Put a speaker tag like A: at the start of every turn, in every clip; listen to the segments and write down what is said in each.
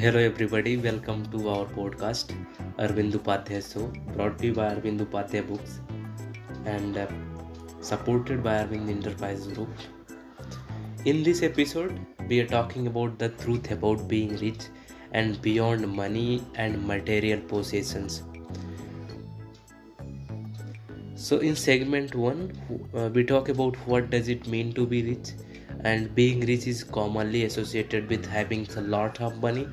A: Hello, everybody. Welcome to our podcast, Arvind Upadhyay Show, brought to you by Arvind Upadhyay Books and uh, supported by Arvind Enterprise Group. In this episode, we are talking about the truth about being rich and beyond money and material possessions. So, in segment one, uh, we talk about what does it mean to be rich and being rich is commonly associated with having a lot of money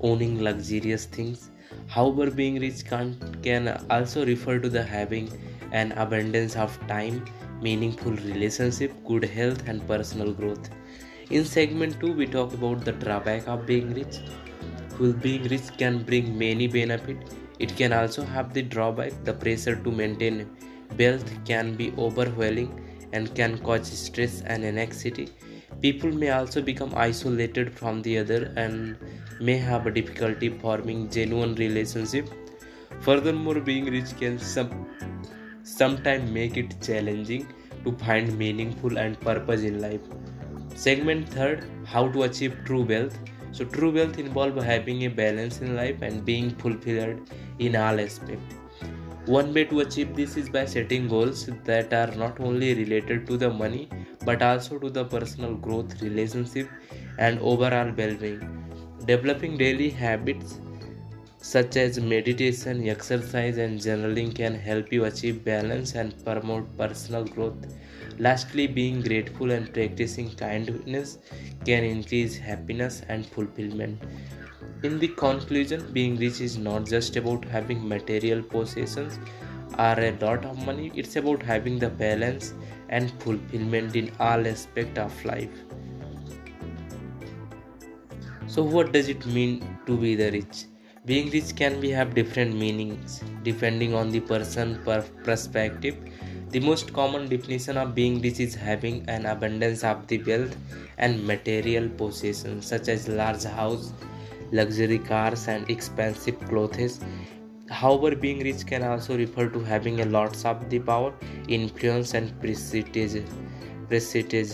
A: owning luxurious things. However being rich can, can also refer to the having an abundance of time meaningful relationship good health and personal growth. In segment 2 we talk about the drawback of being rich. While being rich can bring many benefits it can also have the drawback the pressure to maintain wealth can be overwhelming and can cause stress and anxiety. People may also become isolated from the other and may have a difficulty forming genuine relationship. Furthermore, being rich can some, sometimes make it challenging to find meaningful and purpose in life. Segment third: How to achieve true wealth. So, true wealth involves having a balance in life and being fulfilled in all aspects one way to achieve this is by setting goals that are not only related to the money but also to the personal growth, relationship, and overall well being. Developing daily habits such as meditation, exercise, and journaling can help you achieve balance and promote personal growth. Lastly, being grateful and practicing kindness can increase happiness and fulfillment. In the conclusion, being rich is not just about having material possessions or a lot of money, it's about having the balance and fulfillment in all aspects of life. So, what does it mean to be the rich? Being rich can be have different meanings depending on the person per perspective. The most common definition of being rich is having an abundance of the wealth and material possessions such as large house, luxury cars, and expensive clothes. However, being rich can also refer to having a lots of the power, influence, and prestige. Prestige.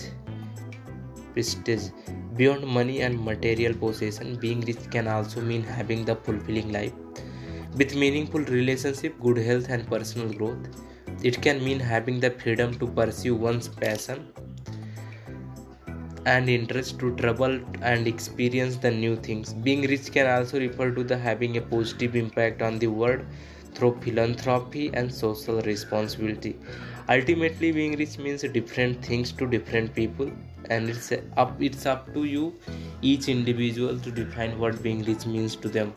A: Prestige. Beyond money and material possession, being rich can also mean having the fulfilling life with meaningful relationship, good health, and personal growth. It can mean having the freedom to pursue one's passion and interest to travel and experience the new things. Being rich can also refer to the having a positive impact on the world through philanthropy and social responsibility. Ultimately, being rich means different things to different people, and it's up it's up to you, each individual, to define what being rich means to them.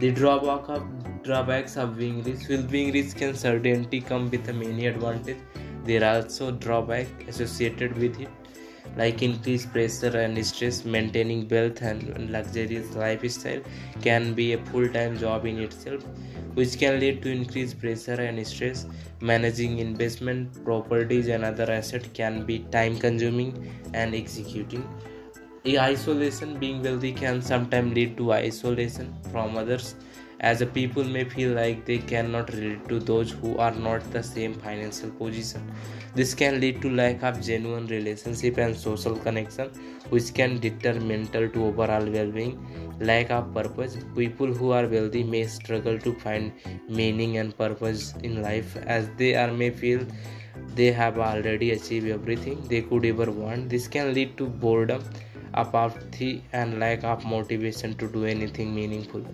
A: The drawback of drawbacks of being rich will being rich can certainly come with many advantages. There are also drawbacks associated with it like increased pressure and stress maintaining wealth and luxurious lifestyle can be a full-time job in itself which can lead to increased pressure and stress. Managing investment properties and other assets can be time consuming and executing. Isolation being wealthy can sometimes lead to isolation from others as a people may feel like they cannot relate to those who are not the same financial position. This can lead to lack of genuine relationship and social connection which can deter mental to overall well-being. Lack of purpose. People who are wealthy may struggle to find meaning and purpose in life as they are may feel they have already achieved everything they could ever want. This can lead to boredom apathy and lack of motivation to do anything meaningful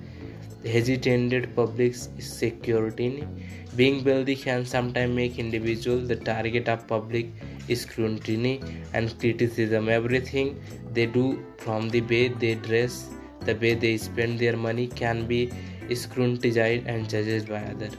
A: hesitated public security. Being wealthy can sometimes make individuals the target of public scrutiny and criticism. Everything they do, from the way they dress, the way they spend their money, can be scrutinized and judged by others.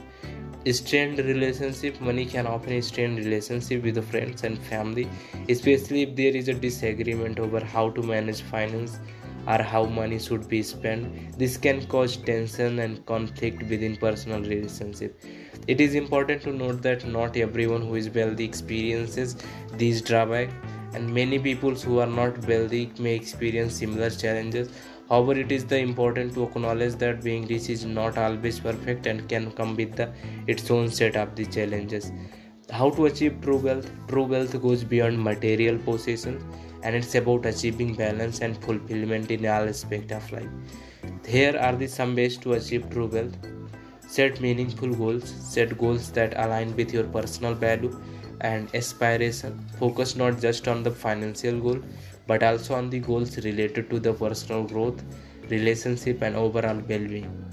A: Strained relationship money can often strain relationship with friends and family, especially if there is a disagreement over how to manage finance or how money should be spent. This can cause tension and conflict within personal relationship. It is important to note that not everyone who is wealthy experiences these drawbacks, and many people who are not wealthy may experience similar challenges. However, it is the important to acknowledge that being rich is not always perfect and can come with the, its own set of the challenges. How to achieve true wealth? True wealth goes beyond material possessions and it's about achieving balance and fulfillment in all aspects of life Here are the some ways to achieve true wealth. Set meaningful goals. Set goals that align with your personal value and aspiration. Focus not just on the financial goal but also on the goals related to the personal growth, relationship, and overall well being.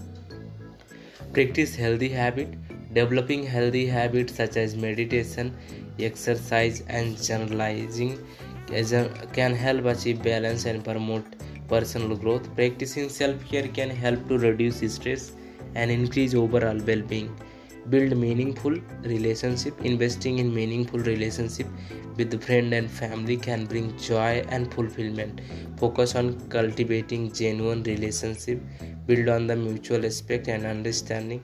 A: Practice healthy habits. Developing healthy habits such as meditation, exercise, and generalizing can help achieve balance and promote personal growth. Practicing self care can help to reduce stress and increase overall well being build meaningful relationship. Investing in meaningful relationship with friend and family can bring joy and fulfillment. Focus on cultivating genuine relationship. Build on the mutual respect and understanding.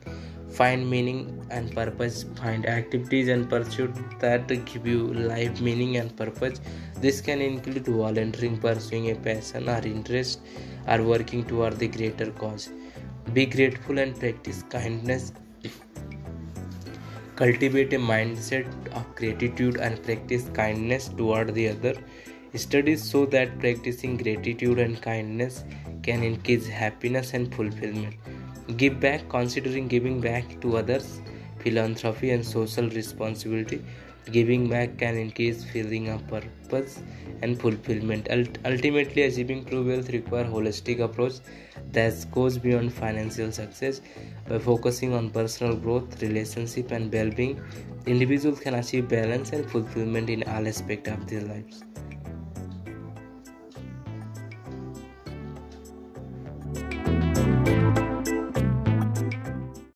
A: Find meaning and purpose. Find activities and pursuit that give you life meaning and purpose. This can include volunteering pursuing a passion or interest or working toward the greater cause. Be grateful and practice kindness Cultivate a mindset of gratitude and practice kindness toward the other. Studies show that practicing gratitude and kindness can increase happiness and fulfillment. Give back, considering giving back to others, philanthropy, and social responsibility. Giving back can increase feeling of purpose and fulfillment. Ultimately, achieving true wealth requires holistic approach that goes beyond financial success. By focusing on personal growth, relationship, and well-being, individuals can achieve balance and fulfillment in all aspects of their lives.